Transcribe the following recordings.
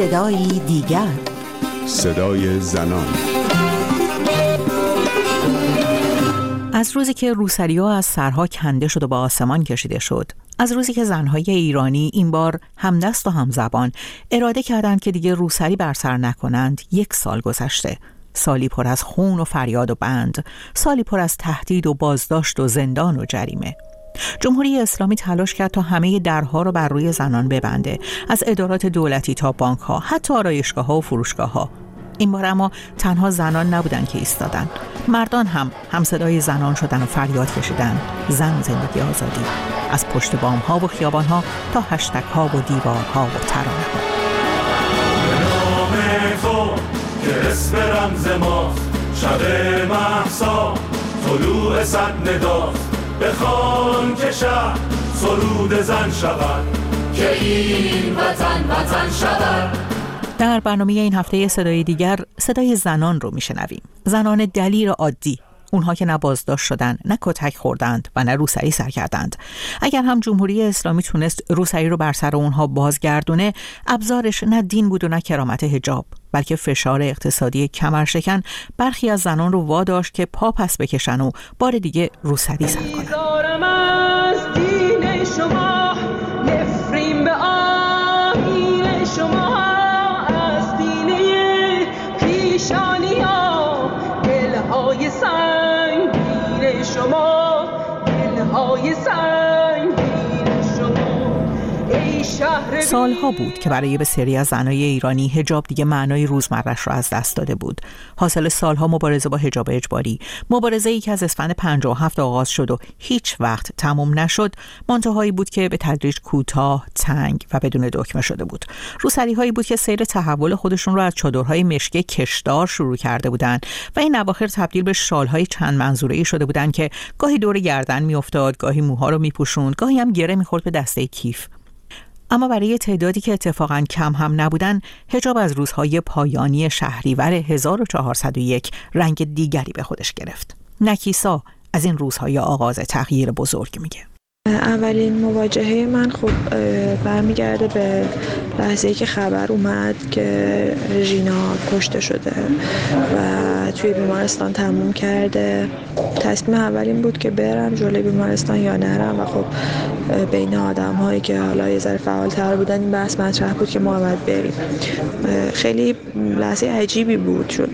صدایی دیگر. صدای زنان. از روزی که روسری ها از سرها کنده شد و به آسمان کشیده شد از روزی که زنهای ایرانی این بار همدست و همزبان اراده کردند که دیگه روسری بر سر نکنند یک سال گذشته. سالی پر از خون و فریاد و بند سالی پر از تهدید و بازداشت و زندان و جریمه. جمهوری اسلامی تلاش کرد تا همه درها رو بر روی زنان ببنده از ادارات دولتی تا بانک ها حتی آرایشگاه ها و فروشگاه ها این بار اما تنها زنان نبودن که ایستادن. مردان هم هم صدای زنان شدن و فریاد کشیدن. زن زندگی آزادی. از پشت بام ها و خیابان ها تا هشتک ها و دیوار ها و ترانه ها محسا طلوع صد نداست بخوان که شهر سرود زن شود که این وطن وطن شود. در برنامه این هفته صدای دیگر صدای زنان رو میشنویم. زنان دلیر عادی. اونها که نه بازداشت شدن نه کتک خوردند و نه روسری سر کردند. اگر هم جمهوری اسلامی تونست روسری رو بر سر اونها بازگردونه ابزارش نه دین بود و نه کرامت هجاب بلکه فشار اقتصادی کمرشکن برخی از زنان رو واداشت که پا پس بکشن و بار دیگه روسری سر کنن. دلهای سنگین شما دلهای سنگین سالها بود که برای بسیاری از زنای ایرانی هجاب دیگه معنای روزمرش را از دست داده بود. حاصل سالها مبارزه با هجاب اجباری. مبارزه ای که از اسفند 57 آغاز شد و هیچ وقت تمام نشد منتهایی بود که به تدریج کوتاه تنگ و بدون دکمه شده بود. روسری هایی بود که سیر تحول خودشون را از چادرهای مشکی کشدار شروع کرده بودند و این اواخر تبدیل به شالهای چند منظوره ای شده بودند که گاهی دور گردن میافتاد گاهی موها رو میپوشوند گاهی هم گره می‌خورد به دسته کیف. اما برای تعدادی که اتفاقا کم هم نبودن هجاب از روزهای پایانی شهریور 1401 رنگ دیگری به خودش گرفت. نکیسا از این روزهای آغاز تغییر بزرگ میگه. اولین مواجهه من خب برمیگرده به لحظه که خبر اومد که ژینا کشته شده و توی بیمارستان تموم کرده. تصمیم اولین بود که برم جلوی بیمارستان یا نرم و خب بین آدم هایی که حالا یه ذره فعالتر بودن این بحث مطرح بود که ما باید بریم. خیلی لحظه عجیبی بود چون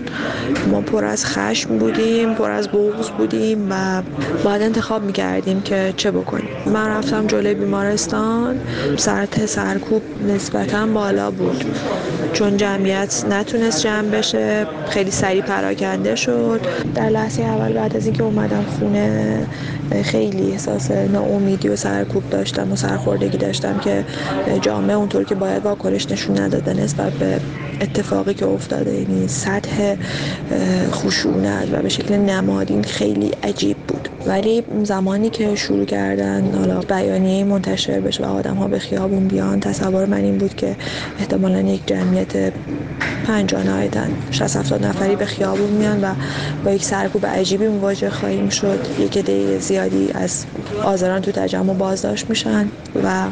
ما پر از خشم بودیم پر از بغض بودیم و باید انتخاب می‌کردیم که چه بکنیم. من رفتم جلوی بیمارستان سرت سرکوب نسبتا بالا بود. چون جمعیت نتونست جمع بشه خیلی سریع پراکنده شد. در لحظه اول بعد از اینکه اومدم خونه خیلی احساس ناامیدی و سرکوب داشتم و سرخوردگی داشتم که جامعه اونطور که باید واکنش نشون نداده نسبت به اتفاقی که افتاده. یعنی سطح خشونت و به شکل نمادین خیلی عجیب بود. ولی زمانی که شروع کردن حالا بیانیه منتشر بشه و آدم ها به خیابون بیان تصور من این بود که احتمالا یک جمعیت پنجاه نهایتا 60 70 نفری به خیابون میان و با یک سرکوب عجیبی مواجه خواهیم شد. یک عده زیادی از آزاران تو تجمع بازداشت میشن و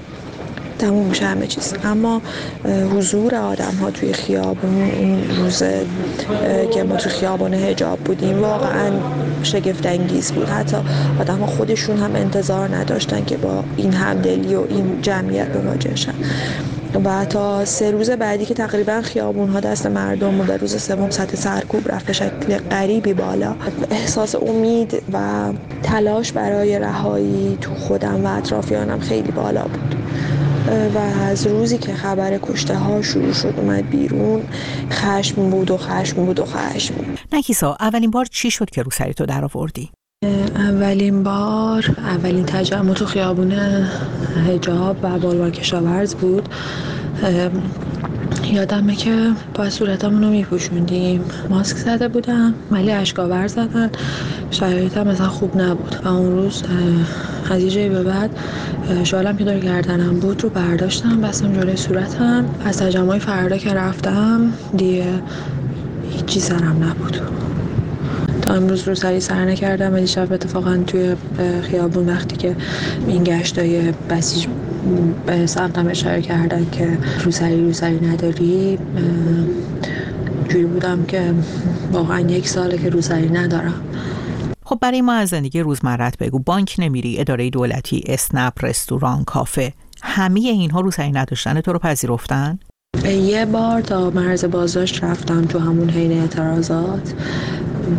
تموم میشه همه چیز. اما حضور آدم ها توی خیابون این روز که ما توی خیابان هجاب بودیم واقعا شگفت انگیز بود. حتی آدم ها خودشون هم انتظار نداشتن که با این همدلی و این جمعیت مواجه شن. و تا سه روز بعدی که تقریبا خیابون ها دست مردم و روز سوم سطح سرکوب رفت به شکل غریبی بالا. احساس امید و تلاش برای رهایی تو خودم و اطرافیانم خیلی بالا بود. و از روزی که خبر کشته ها شروع شد اومد بیرون خشم بود و خشم بود و خشم. نکیسا اولین بار چی شد که رو سری تو در آوردی؟ اولین بار اولین تجمع تو خیابون هجاب و بالوان کشاورز بود. یادمه که با صورتمون رو میپوشوندیم. ماسک زده بودم ولی اشکاور زدن. شرایطم مثلا خوب نبود. و اون روز از یه به بعد شالم که دور گردنم بود رو برداشتم بستم جلوی صورتم. از تجمعی فردا که رفتم دیگه هیچی سرم نبود. تا امروز رو سری سر نکردم ولی شب اتفاقا توی خیابون وقتی که این گشتای بسیج به سمتم اشاره کردن که روسری روسری نداری جوری بودم که واقعا یک ساله که روسری ندارم. خب برای ما از زندگی روزمرت بگو. بانک نمیری اداره دولتی اسنپ رستوران کافه همه اینها روسری نداشتن تو رو پذیرفتن؟ یه بار تا مرز بازداشت رفتم تو همون حین اعتراضات.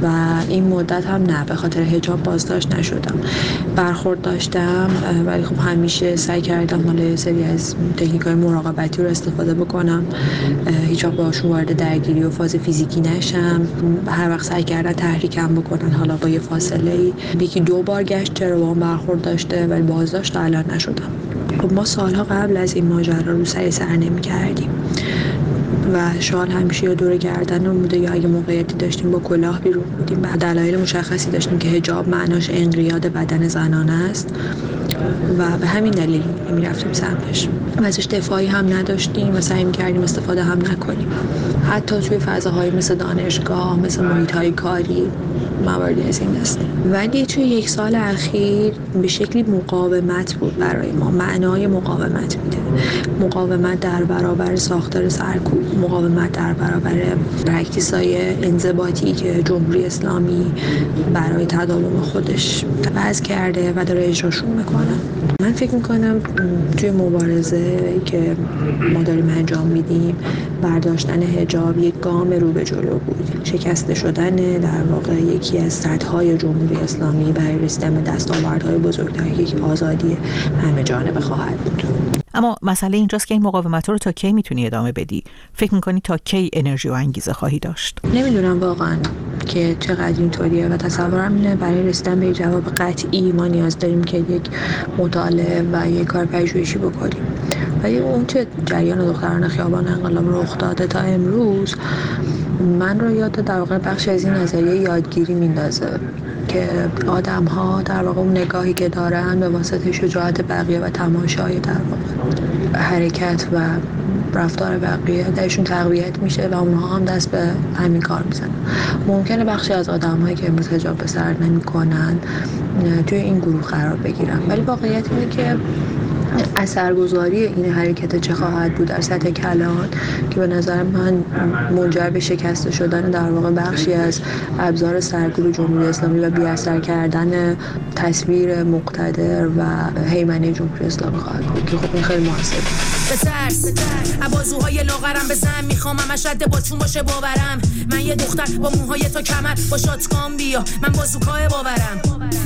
و این مدت هم نه به خاطر هجاب بازداشت نشدم. برخورد داشتم ولی خب همیشه سعی کردم مال سری از تکنیک های مراقبتی رو استفاده بکنم. هیچ باشون وارد درگیری و فاز فیزیکی نشم. هر وقت سعی کردن تحریکم بکنن حالا با یه فاصله ای یکی دو بار گشت چرا با برخورد داشته ولی بازداشت الان نشدم. خب ما سالها قبل از این ماجرا رو سری سر نمی کردیم. و شال همیشه یا دور گردن بوده یا اگه موقعیتی داشتیم با کلاه بیرون بودیم و دلایل مشخصی داشتیم که هجاب معناش انقیاد بدن زنانه است و به همین دلیل رفتیم سمتش. و ازش دفاعی هم نداشتیم و سعی کردیم استفاده هم نکنیم. حتی توی فضاهای مثل دانشگاه مثل محیط های کاری مواردی از این دسته. ولی توی یک سال اخیر به شکلی مقاومت بود برای ما. معنای مقاومت میده. مقاومت در برابر ساختار سرکوب مقاومت در برابر practice های انضباطی که جمهوری اسلامی برای تداوم خودش وضع کرده و داره اجراشون می‌کنه. من فکر می‌کنم توی مبارزه که ما داریم انجام میدیم برداشتن هجاب یک گام رو به جلو بود. شکسته شدن در واقع یکی از سطحهای جمهوری اسلامی برای رسیدن به دستاوردهای بزرگتری یک آزادی همه جانبه خواهد بود. اما مسئله اینجاست که این مقاومت رو تا کی می‌تونی ادامه بدی؟ فکر می‌کنی تا کی انرژی و انگیزه خواهی داشت؟ نمی‌دونم واقعا که چقدر اینطوریه و تصورم اینه. برای رسیدن به جواب قطعی ما نیاز داریم که یک مطالعه و یک کار پژوهشی بکنیم. ولی اون چه جریان دختران خیابان انقلاب رخ داده تا امروز من رو یاد در واقع بخش از این نظریه یادگیری میندازه که آدم ها در واقع اون نگاهی که دارن به واسطه شجاعت بقیه و تماشای در واقع حرکت و رفتار بقیه درشون تقویت میشه و اونها هم دست به همین کار می‌زنن. ممکنه بخشی از آدم هایی که امروز حجاب به سر نمی‌کنن توی این گروه قرار بگیرن. ولی واقعیت اینه که اثرگذاری این حرکت چه خواهد بود در سطح کلان که به نظر من منجر به شکسته شدن در واقع بخشی از ابزار سرکوب جمهوری اسلامی و بیاثر کردن تصویر مقتدر و حیمنه جمهوری اسلامی خواهد بود. که خب این خیلی موثره به ترس عبازوهای لاغرم بزن می‌خوام همش رد با چون باشه باورم. من یه دختر با موهای تا کمر. با شاتکام بیا من بازوکای باورم.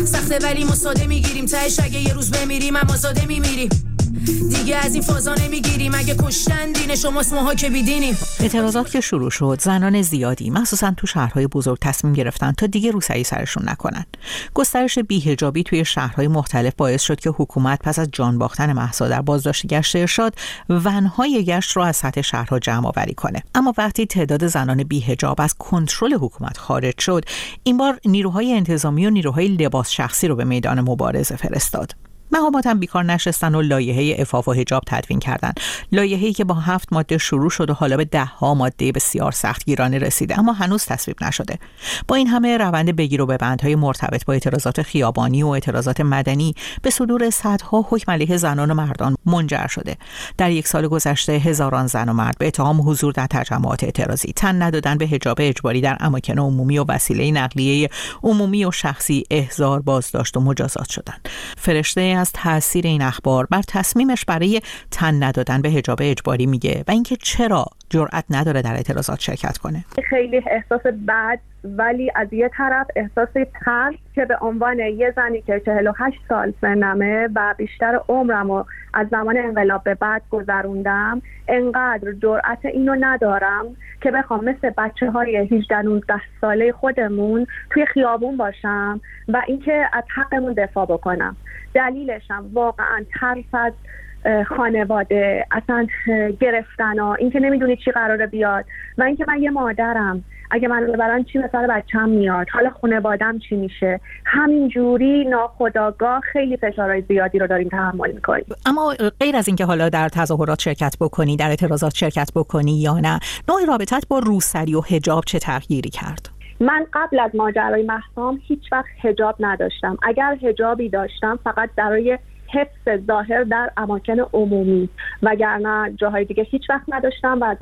سخته ولی ما ساده می‌گیریم. تهش اگه یه روز بمیریم اما زاده میمیریم. دیگه از این فازا نمی‌گیریم. اگه کشتن دین شماست ماها که بیدینیم. اعتراضات که شروع شد زنان زیادی مخصوصا تو شهرهای بزرگ تصمیم گرفتن تا دیگه روسری سرشون نکنن. گسترش بیهجابی توی شهرهای مختلف باعث شد که حکومت پس از جان باختن محسا در بازداشت گشت ارشاد ونهای گشت رو از سطح شهرها جمع آوری کنه. اما وقتی تعداد زنان بیهجاب از کنترل حکومت خارج شد این بار نیروهای انتظامی و نیروهای لباس شخصی رو به میدان مبارزه فرستاد. مقامات هم بیکار نشستن و لایحه افاف و حجاب تدوین کردند لایحه‌ای که با هفت ماده شروع شد و حالا به ده ها ماده بسیار سختگیرانه رسیده اما هنوز تصویب نشده. با این همه روند بگیر و به بندهای مرتبط با اعتراضات خیابانی و اعتراضات مدنی به صدور صدها حکم علیه زنان و مردان منجر شده. در یک سال گذشته هزاران زن و مرد به اتهام حضور در تجمعات اعتراضی. تن ندادن به حجاب اجباری در اماکن عمومی و وسیله نقلیه عمومی و شخصی احضار بازداشت و مجازات شدند. فرشته از تاثیر این اخبار بر تصمیمش برای تن ندادن به حجاب اجباری میگه و اینکه چرا جرأت نداره در اعتراضات شرکت کنه. خیلی احساس بد ولی از یه طرف احساس ترس که به عنوان یه زنی که 48 سال سنمه و بیشتر عمرم و از زمان انقلاب به بعد گذروندم انقدر جرأت اینو ندارم که بخوام مثل بچه های 18 19 ساله خودمون توی خیابون باشم و اینکه از حقمون دفاع بکنم. دلیلشم واقعا ترس از خانواده اصلا گرفتن ها اینکه نمی‌دونی چی قراره بیاد و اینکه من یه مادرم اگه من ببرن چی مثال بچم میاد؟ حالا خانوادم چی میشه؟ همینجوری ناخداگاه خیلی فشارهای زیادی رو داریم تحمل می‌کنیم. اما غیر از اینکه حالا در تظاهرات شرکت بکنی در اعتراضات شرکت بکنی یا نه نوع رابطت با روسری و حجاب چه تغییری کرد؟ من قبل از ماجرای محسام هیچ وقت هجاب نداشتم. اگر هجابی داشتم فقط برای حفظ ظاهر در اماکن عمومی. وگرنه جاهای دیگه هیچ وقت نداشتم و